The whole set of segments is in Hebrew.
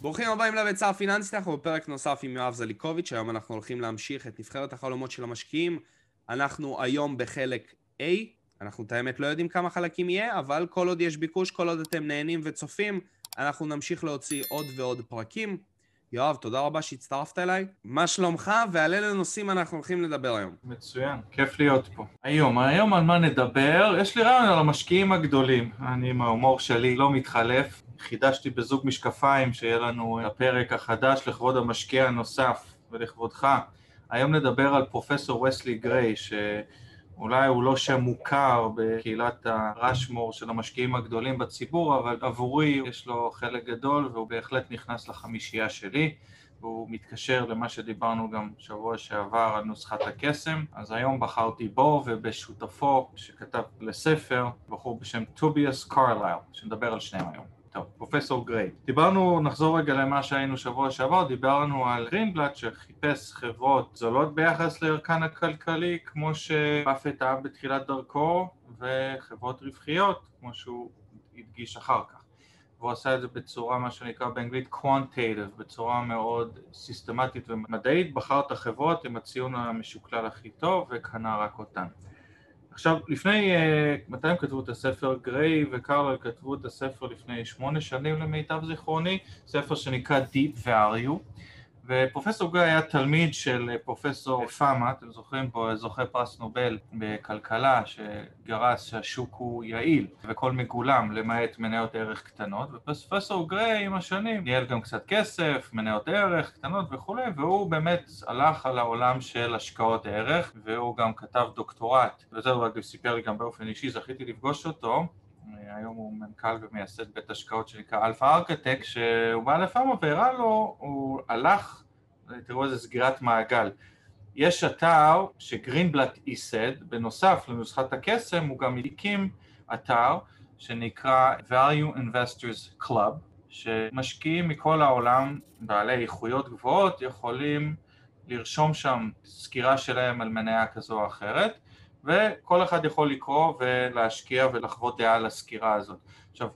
ברוכים הבאים לביצה הפיננסית, אנחנו בפרק נוסף עם יואב זליקוביץ', היום אנחנו הולכים להמשיך את נבחרת החלומות של המשקיעים. אנחנו היום בחלק A, אנחנו את האמת לא יודעים כמה חלקים יהיה, אבל כל עוד יש ביקוש, כל עוד אתם נהנים וצופים, אנחנו נמשיך להוציא עוד ועוד פרקים. יואב, תודה רבה שהצטרפת אליי. מה שלומך ועל אילו נושאים אנחנו הולכים לדבר היום? מצוין, כיף להיות פה. היום, היום על מה נדבר? יש לי רעיון על המשקיעים הגדולים. אני עם ההומור שלי לא מתחלף. חידשתי בזוג משקפיים שיהיה לנו הפרק החדש לכבוד המשקיע הנוסף ולכבודך. היום נדבר על פרופסור וסלי גריי, ש... אולי הוא לא שם מוכר בקהילת הרשמור של המשקיעים הגדולים בציבור, אבל עבורי יש לו חלק גדול והוא בהחלט נכנס לחמישייה שלי והוא מתקשר למה שדיברנו גם שבוע שעבר על נוסחת הקסם. אז היום בחרתי בו ובשותפו שכתב לספר, בחור בשם טוביאס קרלייל, שנדבר על שניהם היום טוב, פרופסור גריי. דיברנו, נחזור רגע למה שהיינו שבוע שעבר, דיברנו על גרינבלט שחיפש חברות זולות ביחס לערכן הכלכלי, כמו שבאפט אהב בתחילת דרכו, וחברות רווחיות, כמו שהוא הדגיש אחר כך. והוא עשה את זה בצורה, מה שנקרא באנגלית quantitative, בצורה מאוד סיסטמטית ומדעית, בחר את החברות עם הציון המשוקלל הכי טוב וקנה רק אותן. עכשיו, לפני, uh, מתי הם כתבו את הספר? גריי וקרלל כתבו את הספר לפני שמונה שנים למיטב זיכרוני, ספר שנקרא Deep Value, ופרופסור גריי היה תלמיד של פרופסור פאמה, אתם זוכרים פה, זוכה פרס נובל בכלכלה, שגרס שהשוק הוא יעיל וכל מגולם למעט מניות ערך קטנות, ופרופסור גריי עם השנים ניהל גם קצת כסף, מניות ערך קטנות וכולי, והוא באמת הלך על העולם של השקעות ערך, והוא גם כתב דוקטורט, וזה הוא סיפר לי גם באופן אישי, זכיתי לפגוש אותו היום הוא מנכ"ל ומייסד בית השקעות שנקרא אלפא ארכטק, שהוא בא לפאמה והראה לו, הוא הלך, תראו איזה סגירת מעגל. יש אתר שגרינבלט ייסד, בנוסף לנוסחת הקסם הוא גם הקים אתר שנקרא value investors club, שמשקיעים מכל העולם בעלי איכויות גבוהות יכולים לרשום שם סקירה שלהם על מניה כזו או אחרת וכל אחד יכול לקרוא ולהשקיע ולחוות דעה על הסקירה הזאת. עכשיו,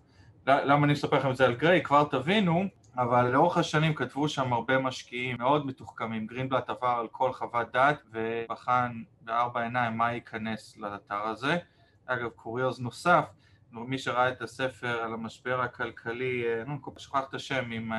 למה אני מספר לכם את זה על גריי? כבר תבינו, אבל לאורך השנים כתבו שם הרבה משקיעים מאוד מתוחכמים. גרינבלט עבר על כל חוות דעת ובחן בארבע עיניים מה ייכנס לאתר הזה. אגב, קוריוז נוסף, מי שראה את הספר על המשבר הכלכלי, אה, נו, שכח את השם, עם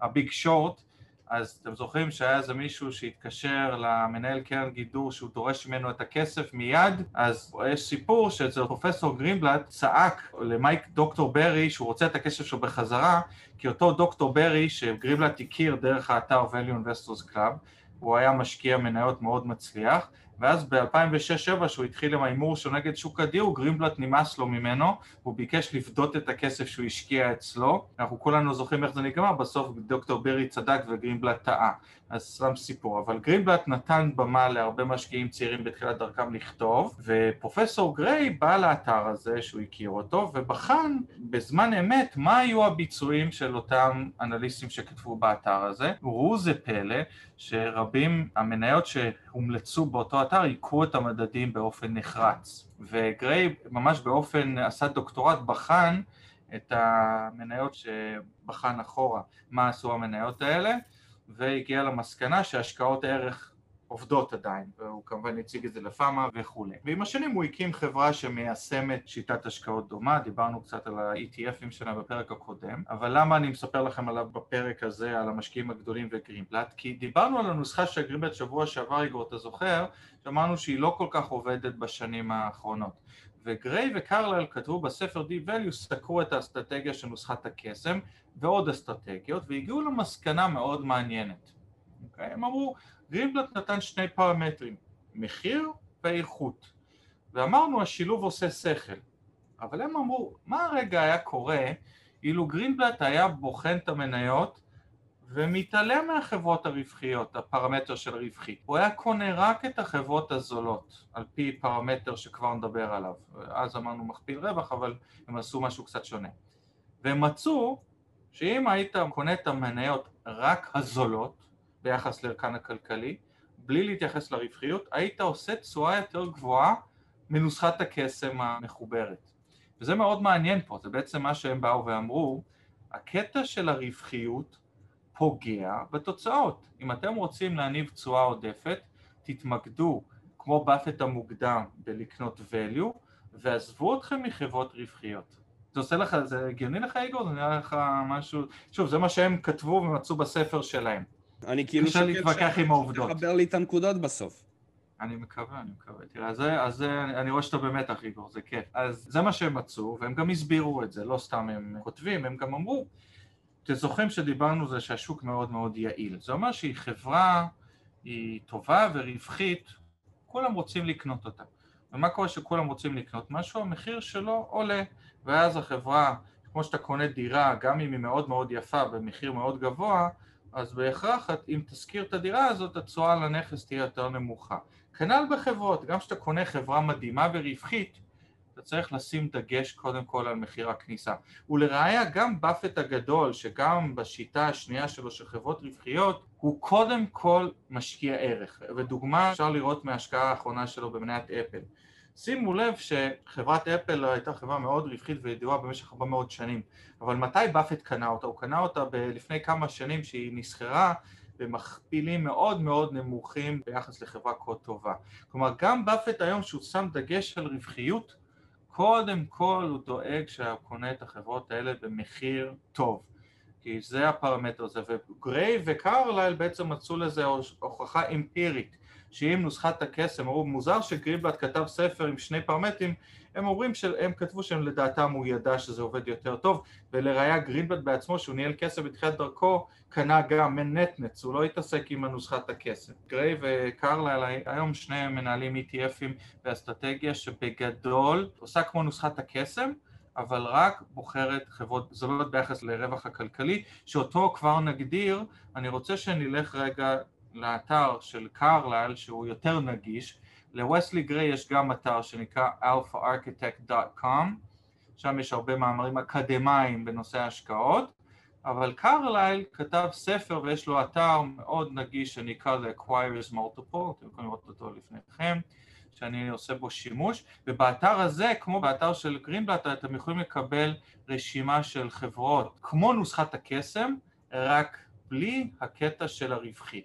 הביג uh, שורט, אז אתם זוכרים שהיה איזה מישהו שהתקשר למנהל קרן גידור שהוא דורש ממנו את הכסף מיד? אז יש סיפור שאצל פרופסור גרינבלט צעק למייק דוקטור ברי שהוא רוצה את הכסף שלו בחזרה כי אותו דוקטור ברי שגרינבלט הכיר דרך האתר value investors club הוא היה משקיע מניות מאוד מצליח ואז ב-2006-2007 שהוא התחיל עם ההימור שלו נגד שוק הדיור, גרינבלט נמאס לו ממנו, הוא ביקש לפדות את הכסף שהוא השקיע אצלו, אנחנו כולנו זוכרים איך זה נגמר, בסוף דוקטור ברי צדק וגרינבלט טעה, אז סתם סיפור, אבל גרינבלט נתן במה להרבה משקיעים צעירים בתחילת דרכם לכתוב, ופרופסור גריי בא לאתר הזה שהוא הכיר אותו, ובחן בזמן אמת מה היו הביצועים של אותם אנליסטים שכתבו באתר הזה, וראו זה פלא שרבים, המניות שהומלצו באותו אתר היכו את המדדים באופן נחרץ. וגריי ממש באופן, עשה דוקטורט, בחן את המניות שבחן אחורה. מה עשו המניות האלה? והגיע למסקנה שהשקעות ערך עובדות עדיין, והוא כמובן הציג את זה לפאמה וכולי. ועם השנים הוא הקים חברה שמיישמת שיטת השקעות דומה, דיברנו קצת על ה-ETFים שלה בפרק הקודם, אבל למה אני מספר לכם עליו בפרק הזה, על המשקיעים הגדולים וגרינבלט? כי דיברנו על הנוסחה של גרינבלט שבוע שעבר, איגור, אתה זוכר, שאמרנו שהיא לא כל כך עובדת בשנים האחרונות. וגריי וקרלל כתבו בספר Deep Value, סקרו את האסטרטגיה של נוסחת הקסם ועוד אסטרטגיות, והגיעו למסקנה מאוד מעניינת. Okay? אוקיי? הם אמרו, גרינבלט נתן שני פרמטרים, מחיר ואיכות, ואמרנו השילוב עושה שכל, אבל הם אמרו, מה הרגע היה קורה אילו גרינבלט היה בוחן את המניות ומתעלם מהחברות הרווחיות, הפרמטר של רווחי. הוא היה קונה רק את החברות הזולות, על פי פרמטר שכבר נדבר עליו. אז אמרנו מכפיל רווח, אבל הם עשו משהו קצת שונה. והם מצאו שאם היית קונה את המניות רק הזולות, ביחס לערכן הכלכלי, בלי להתייחס לרווחיות, היית עושה תשואה יותר גבוהה מנוסחת הקסם המחוברת. וזה מאוד מעניין פה, זה בעצם מה שהם באו ואמרו, הקטע של הרווחיות פוגע בתוצאות. אם אתם רוצים להניב תשואה עודפת, תתמקדו, כמו באפט המוקדם, בלקנות value, ועזבו אתכם מחברות רווחיות. זה עושה לך, זה הגיוני לך איגור? זה נראה לך משהו... שוב, זה מה שהם כתבו ומצאו בספר שלהם. אני כאילו קשה להתווכח עם העובדות. תחבר לי את הנקודות בסוף. אני מקווה, אני מקווה. תראה, אז, זה, אז זה, אני רואה שאתה במתח, איגור, זה כיף. אז זה מה שהם מצאו, והם גם הסבירו את זה, לא סתם הם כותבים, הם גם אמרו, אתם זוכרים שדיברנו זה שהשוק מאוד מאוד יעיל. זה אומר שהיא חברה, היא טובה ורווחית, כולם רוצים לקנות אותה. ומה קורה שכולם רוצים לקנות משהו? המחיר שלו עולה, ואז החברה, כמו שאתה קונה דירה, גם אם היא מאוד מאוד יפה במחיר מאוד גבוה, אז בהכרח אם תשכיר את הדירה הזאת, התשואה על הנכס תהיה יותר נמוכה. כנ"ל בחברות, גם כשאתה קונה חברה מדהימה ורווחית, אתה צריך לשים דגש קודם כל על מחיר הכניסה. ולראיה גם באפט הגדול, שגם בשיטה השנייה שלו של חברות רווחיות, הוא קודם כל משקיע ערך. ודוגמה אפשר לראות מההשקעה האחרונה שלו במניית אפל. שימו לב שחברת אפל הייתה חברה מאוד רווחית וידועה במשך הרבה מאוד שנים, אבל מתי באפט קנה אותה? הוא קנה אותה לפני כמה שנים שהיא נסחרה במכפילים מאוד מאוד נמוכים ביחס לחברה כה טובה. כלומר גם באפט היום שהוא שם דגש על רווחיות, קודם כל הוא דואג שהוא קונה את החברות האלה במחיר טוב. כי זה הפרמטר הזה, וגריי וקרלייל בעצם מצאו לזה הוכחה אמפירית שאם נוסחת הקסם, אמרו מוזר שגריבלט כתב ספר עם שני פרמטרים, הם אומרים שהם כתבו שהם לדעתם הוא ידע שזה עובד יותר טוב, ולראיה גרינבלט בעצמו שהוא ניהל כסף בתחילת דרכו קנה גם מנטנץ, הוא לא התעסק עם הנוסחת הקסם. גריי וקרלייל היום שניהם מנהלים ETFים באסטרטגיה שבגדול עושה כמו נוסחת הקסם אבל רק בוחרת חברות זולות ביחס לרווח הכלכלי, שאותו כבר נגדיר, אני רוצה שנלך רגע לאתר של קרלל שהוא יותר נגיש, לווסלי גריי יש גם אתר שנקרא alphaarchitect.com, שם יש הרבה מאמרים אקדמיים בנושא השקעות, אבל קרלייל כתב ספר ויש לו אתר מאוד נגיש שנקרא The Acquires Multiple, אתם יכולים לראות אותו לפניכם, שאני עושה בו שימוש, ובאתר הזה, כמו באתר של גרינבלט, אתם יכולים לקבל רשימה של חברות כמו נוסחת הקסם, רק בלי הקטע של הרווחי.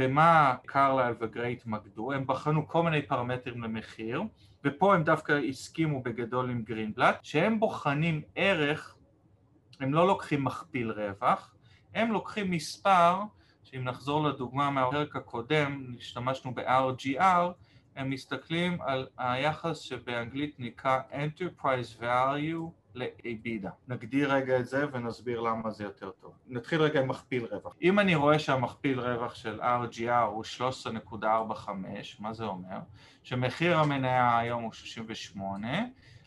במה קרלייל וגריי התמקדו, הם בחנו כל מיני פרמטרים למחיר, ופה הם דווקא הסכימו בגדול עם גרינבלט, שהם בוחנים ערך, הם לא לוקחים מכפיל רווח, הם לוקחים מספר, שאם נחזור לדוגמה מהפרק הקודם, השתמשנו ב-RGR, הם מסתכלים על היחס שבאנגלית נקרא Enterprise Value לאבידה. נגדיר רגע את זה ונסביר למה זה יותר טוב. נתחיל רגע עם מכפיל רווח. אם אני רואה שהמכפיל רווח של RGR הוא 13.45, מה זה אומר? שמחיר המניה היום הוא 68,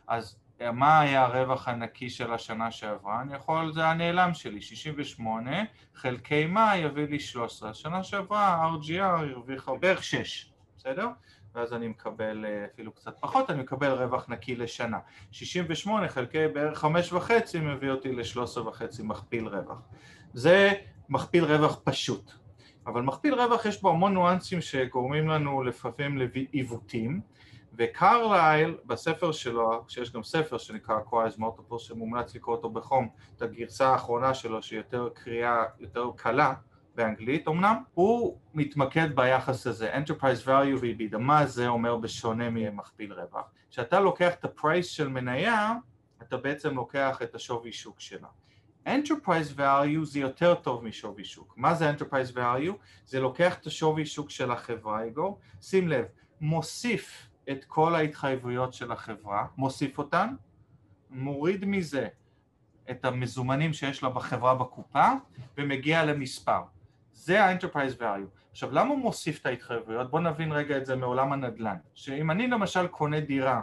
אז מה היה הרווח הנקי של השנה שעברה? אני יכול, זה הנעלם שלי, 68 חלקי מה יביא לי 13. השנה שעברה RGR הרוויחה בערך 6, בסדר? ואז אני מקבל אה, אפילו קצת פחות, אני מקבל רווח נקי לשנה. 68 חלקי בערך 5 וחצי מביא אותי ל-13 וחצי מכפיל רווח. זה מכפיל רווח פשוט. אבל מכפיל רווח יש בו המון ניואנסים שגורמים לנו לפעמים לעיוותים, וקרלייל בספר שלו, שיש גם ספר שנקרא Acquirer's Multiple שמומלץ לקרוא אותו בחום, את הגרסה האחרונה שלו שהיא יותר קריאה, יותר קלה, באנגלית אמנם, הוא מתמקד ביחס הזה, Enterprise Value ו-EBITDA, מה זה אומר בשונה ממכפיל רווח? כשאתה לוקח את ה price של מניה, אתה בעצם לוקח את השווי שוק שלה. Enterprise Value זה יותר טוב משווי שוק. מה זה Enterprise Value? זה לוקח את השווי שוק של החברה, איגור, שים לב, מוסיף את כל ההתחייבויות של החברה, מוסיף אותן, מוריד מזה את המזומנים שיש לה בחברה בקופה ומגיע למספר. זה ה-Enterprise Value. עכשיו למה הוא מוסיף את ההתחייבויות? בואו נבין רגע את זה מעולם הנדל"ן. שאם אני למשל קונה דירה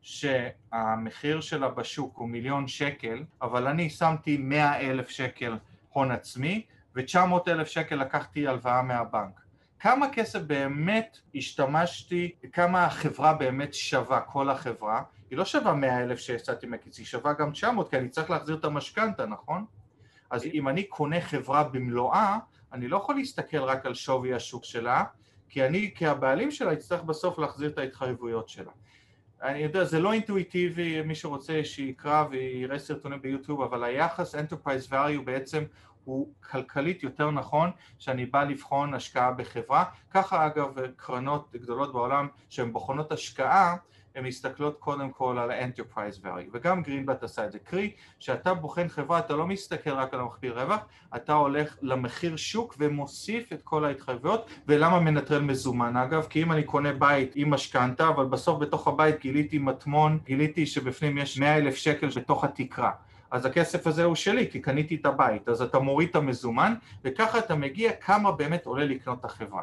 שהמחיר שלה בשוק הוא מיליון שקל, אבל אני שמתי מאה אלף שקל הון עצמי ו-900 אלף שקל לקחתי הלוואה מהבנק. כמה כסף באמת השתמשתי, כמה החברה באמת שווה, כל החברה, היא לא שווה מאה אלף שהצעתי מהקיץ, היא שווה גם 900 כי אני צריך להחזיר את המשכנתה, נכון? אז אם אני קונה חברה במלואה, אני לא יכול להסתכל רק על שווי השוק שלה, כי אני כהבעלים שלה אצטרך בסוף להחזיר את ההתחייבויות שלה. אני יודע, זה לא אינטואיטיבי, מי שרוצה שיקרא ויראה סרטונים ביוטיוב, אבל היחס Enterprise Value בעצם הוא כלכלית יותר נכון שאני בא לבחון השקעה בחברה. ככה אגב קרנות גדולות בעולם שהן בוחנות השקעה הן מסתכלות קודם כל על ה-Enterprise Value וגם גרינבט עשה את זה, קרי שאתה בוחן חברה אתה לא מסתכל רק על המכפיל רווח אתה הולך למחיר שוק ומוסיף את כל ההתחייבויות ולמה מנטרל מזומן? אגב? כי אם אני קונה בית עם משכנתה אבל בסוף בתוך הבית גיליתי מטמון, גיליתי שבפנים יש 100 אלף שקל בתוך התקרה. אז הכסף הזה הוא שלי כי קניתי את הבית. אז אתה מוריד את המזומן וככה אתה מגיע כמה באמת עולה לקנות את החברה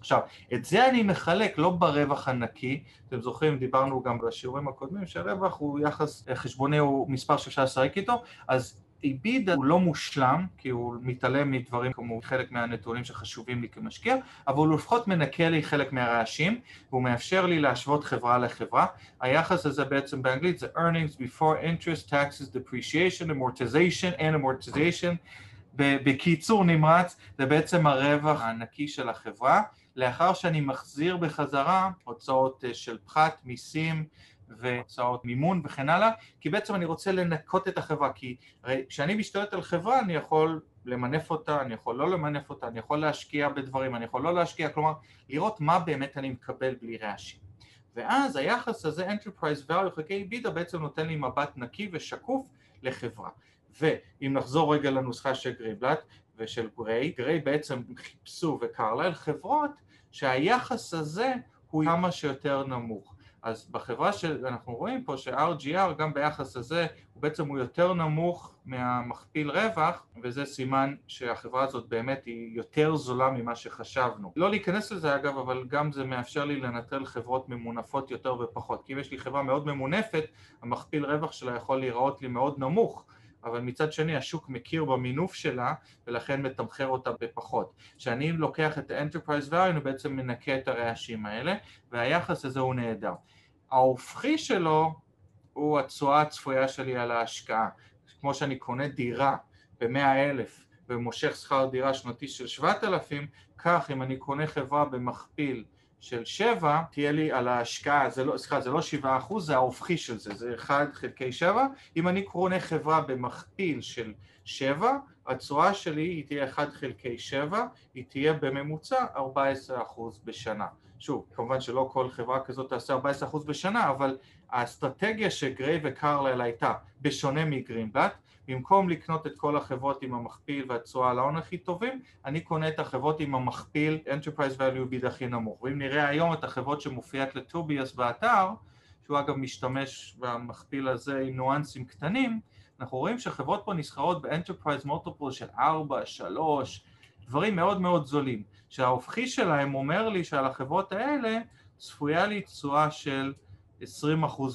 עכשיו, את זה אני מחלק לא ברווח הנקי, אתם זוכרים, דיברנו גם בשיעורים הקודמים שהרווח הוא יחס חשבוני, הוא מספר שאפשר לשחק איתו, אז איביד הוא לא מושלם, כי הוא מתעלם מדברים כמו חלק מהנתונים שחשובים לי כמשקיע, אבל הוא לפחות מנקה לי חלק מהרעשים, והוא מאפשר לי להשוות חברה לחברה. היחס הזה בעצם באנגלית זה earnings before interest, taxes, depreciation, amortization and amortization. בקיצור נמרץ, זה בעצם הרווח הנקי של החברה. לאחר שאני מחזיר בחזרה הוצאות אה, של פחת, מיסים והוצאות מימון וכן הלאה, כי בעצם אני רוצה לנקות את החברה, כי הרי כשאני משתלט על חברה אני יכול למנף אותה, אני יכול לא למנף אותה, אני יכול להשקיע בדברים, אני יכול לא להשקיע, כלומר לראות מה באמת אני מקבל בלי רעשים. ואז היחס הזה, Enterprise Value חלקי בידה בעצם נותן לי מבט נקי ושקוף לחברה. ואם נחזור רגע לנוסחה של גריבלט ושל גריי, גריי בעצם חיפשו וקרלל חברות שהיחס הזה הוא כמה שיותר נמוך. אז בחברה שאנחנו רואים פה ש-RGR גם ביחס הזה הוא בעצם הוא יותר נמוך מהמכפיל רווח וזה סימן שהחברה הזאת באמת היא יותר זולה ממה שחשבנו. לא להיכנס לזה אגב אבל גם זה מאפשר לי לנטרל חברות ממונפות יותר ופחות כי אם יש לי חברה מאוד ממונפת המכפיל רווח שלה יכול להיראות לי מאוד נמוך אבל מצד שני השוק מכיר במינוף שלה ולכן מתמחר אותה בפחות. כשאני לוקח את ה-Enterprise Value אני בעצם מנקה את הרעשים האלה והיחס הזה הוא נהדר. ההופכי שלו הוא התשואה הצפויה שלי על ההשקעה. כמו שאני קונה דירה ב-100 אלף ומושך שכר דירה שנתי של 7,000, כך אם אני קונה חברה במכפיל של 7 תהיה לי על ההשקעה, זה לא, סליחה, זה לא 7 אחוז, זה ההופכי של זה, זה 1 חלקי 7, אם אני קונה חברה במכפיל של 7, התשואה שלי היא תהיה 1 חלקי 7, היא תהיה בממוצע 14 אחוז בשנה. שוב, כמובן שלא כל חברה כזאת תעשה 14 אחוז בשנה, אבל האסטרטגיה שגריי וקרלל הייתה, בשונה מגרינבלט, במקום לקנות את כל החברות עם המכפיל והתשואה על ההון הכי טובים, אני קונה את החברות עם המכפיל Enterprise Value ביד הכי נמוך. ואם נראה היום את החברות שמופיעת לטוביאס באתר, שהוא אגב משתמש במכפיל הזה עם ניואנסים קטנים, אנחנו רואים שחברות פה נסחרות ב-Enterprise Multiple של 4, 3, דברים מאוד מאוד זולים, שההופכי שלהם אומר לי שעל החברות האלה צפויה לי תשואה של 20%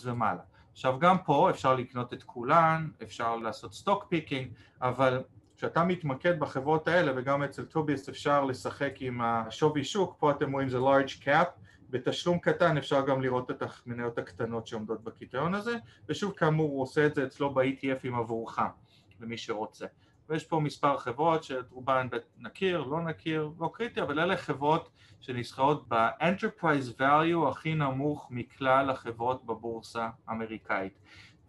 ומעלה. עכשיו גם פה אפשר לקנות את כולן, אפשר לעשות stock picking, אבל כשאתה מתמקד בחברות האלה וגם אצל טוביאס אפשר לשחק עם השווי שוק, פה אתם רואים זה large cap, בתשלום קטן אפשר גם לראות את המניות הקטנות שעומדות בקריטריון הזה, ושוב כאמור הוא עושה את זה אצלו ב-ETFים עבורך, למי שרוצה. ויש פה מספר חברות שאת רובן נכיר, לא נכיר, לא קריטי, אבל אלה חברות שנסחרות ב-Enterprise Value הכי נמוך מכלל החברות בבורסה האמריקאית.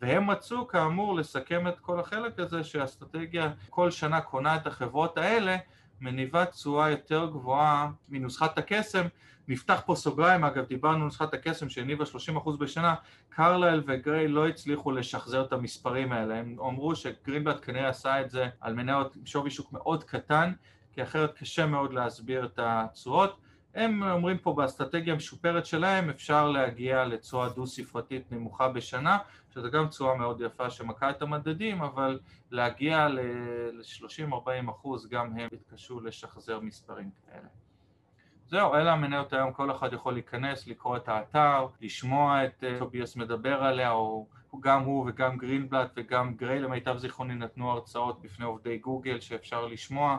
והם מצאו כאמור לסכם את כל החלק הזה שהאסטרטגיה כל שנה קונה את החברות האלה מניבה תשואה יותר גבוהה מנוסחת הקסם. נפתח פה סוגריים, אגב דיברנו על נוסחת הקסם שהניבה 30% בשנה, קרלל וגריי לא הצליחו לשחזר את המספרים האלה, הם אמרו שגרינבלט כנראה עשה את זה על מניות שווי שוק מאוד קטן, כי אחרת קשה מאוד להסביר את התשואות, הם אומרים פה באסטרטגיה המשופרת שלהם אפשר להגיע לתשואה דו ספרתית נמוכה בשנה, שזו גם תשואה מאוד יפה שמכה את המדדים, אבל להגיע ל-30-40 אחוז גם הם התקשו לשחזר מספרים כאלה. זהו, אלה המניות היום, כל אחד יכול להיכנס, לקרוא את האתר, לשמוע את אה, טוביאס מדבר עליה, או גם הוא וגם גרינבלט וגם גריי למיטב זיכרוני נתנו הרצאות בפני עובדי גוגל שאפשר לשמוע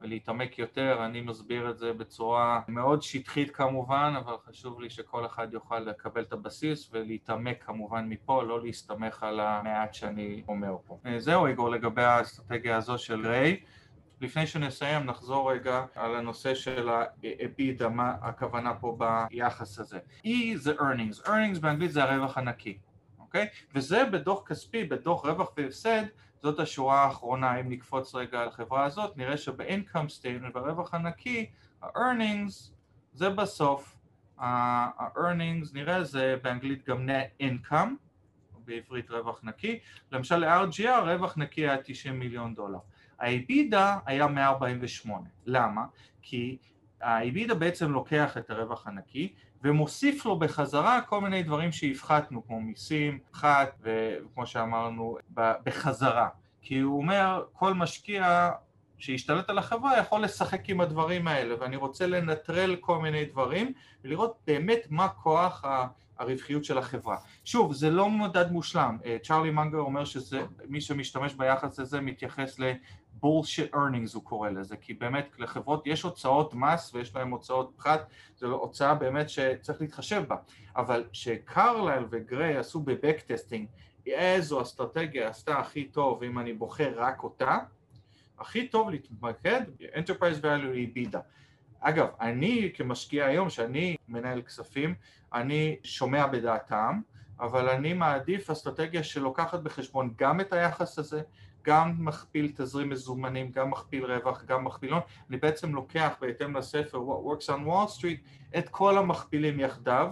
ולהתעמק יותר, אני מסביר את זה בצורה מאוד שטחית כמובן, אבל חשוב לי שכל אחד יוכל לקבל את הבסיס ולהתעמק כמובן מפה, לא להסתמך על המעט שאני אומר פה. אה, זהו איגור לגבי האסטרטגיה הזו של גריי לפני שנסיים נחזור רגע על הנושא של ה-EBITDA, מה הכוונה פה ביחס הזה. E זה earnings, earnings באנגלית זה הרווח הנקי, אוקיי? וזה בדוח כספי, בדוח רווח והפסד, זאת השורה האחרונה, אם נקפוץ רגע על החברה הזאת, נראה שב-income statement, ברווח הנקי, ה-earnings זה בסוף, ה-earnings נראה זה באנגלית גם net income, בעברית רווח נקי, למשל ל-RGR רווח נקי היה 90 מיליון דולר. ה-EBITDA היה 148. למה? כי ה-EBITDA בעצם לוקח את הרווח הנקי ומוסיף לו בחזרה כל מיני דברים שהפחתנו, כמו מיסים, פחת, וכמו שאמרנו, בחזרה. כי הוא אומר, כל משקיע שהשתלט על החברה יכול לשחק עם הדברים האלה, ואני רוצה לנטרל כל מיני דברים ולראות באמת מה כוח הרווחיות של החברה. שוב, זה לא מדד מושלם, צ'ארלי מנגר אומר שמי שמשתמש ביחס הזה מתייחס bullshit earnings הוא קורא לזה, כי באמת לחברות יש הוצאות מס ויש להן הוצאות פחת, זו הוצאה באמת שצריך להתחשב בה, אבל שקרלל וגריי עשו בבקטסטינג איזו אסטרטגיה עשתה הכי טוב אם אני בוחר רק אותה, הכי טוב להתמקד, Enterprise Value היא בידה. אגב, אני כמשקיע היום, שאני מנהל כספים, אני שומע בדעתם, אבל אני מעדיף אסטרטגיה שלוקחת בחשבון גם את היחס הזה, גם מכפיל תזרים מזומנים, גם מכפיל רווח, גם מכפיל הון, אני בעצם לוקח בהתאם לספר What Works on Wall Street את כל המכפילים יחדיו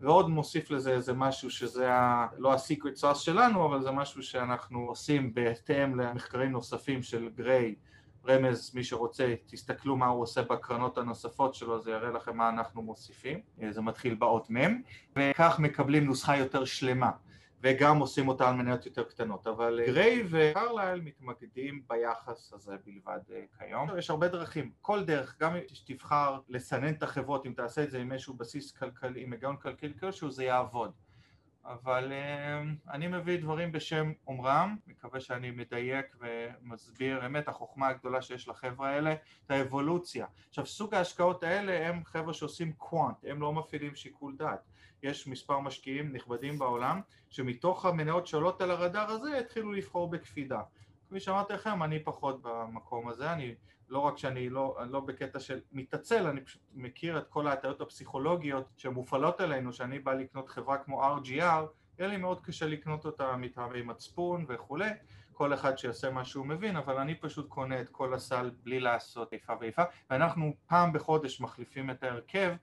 ועוד מוסיף לזה איזה משהו שזה ה... לא ה-secret sauce שלנו, אבל זה משהו שאנחנו עושים בהתאם למחקרים נוספים של גריי, רמז, מי שרוצה, תסתכלו מה הוא עושה בקרנות הנוספות שלו, זה יראה לכם מה אנחנו מוסיפים, זה מתחיל באות מ', וכך מקבלים נוסחה יותר שלמה. וגם עושים אותה על מניות יותר קטנות, אבל גריי וקרלייל מתמקדים ביחס הזה בלבד כיום. יש הרבה דרכים, כל דרך, גם אם תבחר לסנן את החברות, אם תעשה את זה עם איזשהו בסיס כלכלי, עם היגיון כלכלי כלשהו, זה יעבוד. אבל אני מביא דברים בשם אומרם, מקווה שאני מדייק ומסביר אמת החוכמה הגדולה שיש לחבר'ה האלה, את האבולוציה. עכשיו סוג ההשקעות האלה הם חבר'ה שעושים קוונט, הם לא מפעילים שיקול דעת. יש מספר משקיעים נכבדים בעולם שמתוך המניות שעולות על הרדאר הזה התחילו לבחור בקפידה. כפי שאמרתי לכם, אני פחות במקום הזה, אני לא רק שאני לא, לא בקטע של מתעצל, אני פשוט מכיר את כל ההטיות הפסיכולוגיות שמופעלות עלינו, שאני בא לקנות חברה כמו RGR, יהיה לי מאוד קשה לקנות אותה מטעמי מצפון וכולי, כל אחד שיעשה מה שהוא מבין, אבל אני פשוט קונה את כל הסל בלי לעשות איפה ואיפה, ואנחנו פעם בחודש מחליפים את ההרכב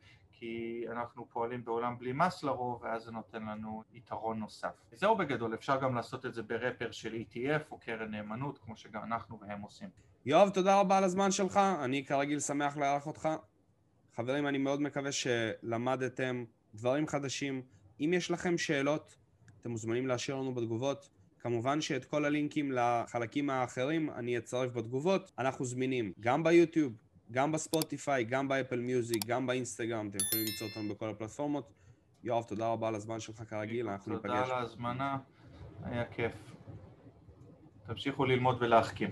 כי אנחנו פועלים בעולם בלי מס לרוב ואז זה נותן לנו יתרון נוסף. זהו בגדול, אפשר גם לעשות את זה ברפר של ETF או קרן נאמנות כמו שגם אנחנו והם עושים. יואב, תודה רבה על הזמן שלך, אני כרגיל שמח לארח אותך. חברים, אני מאוד מקווה שלמדתם דברים חדשים. אם יש לכם שאלות, אתם מוזמנים להשאיר לנו בתגובות. כמובן שאת כל הלינקים לחלקים האחרים אני אצרף בתגובות. אנחנו זמינים גם ביוטיוב, גם בספוטיפיי, גם באפל מיוזיק, גם באינסטגרם, אתם יכולים למצוא אותנו בכל הפלטפורמות. יואב, תודה רבה על הזמן שלך כרגיל, אנחנו ניפגש. תודה על ההזמנה, היה כיף. תמשיכו ללמוד ולהחכים.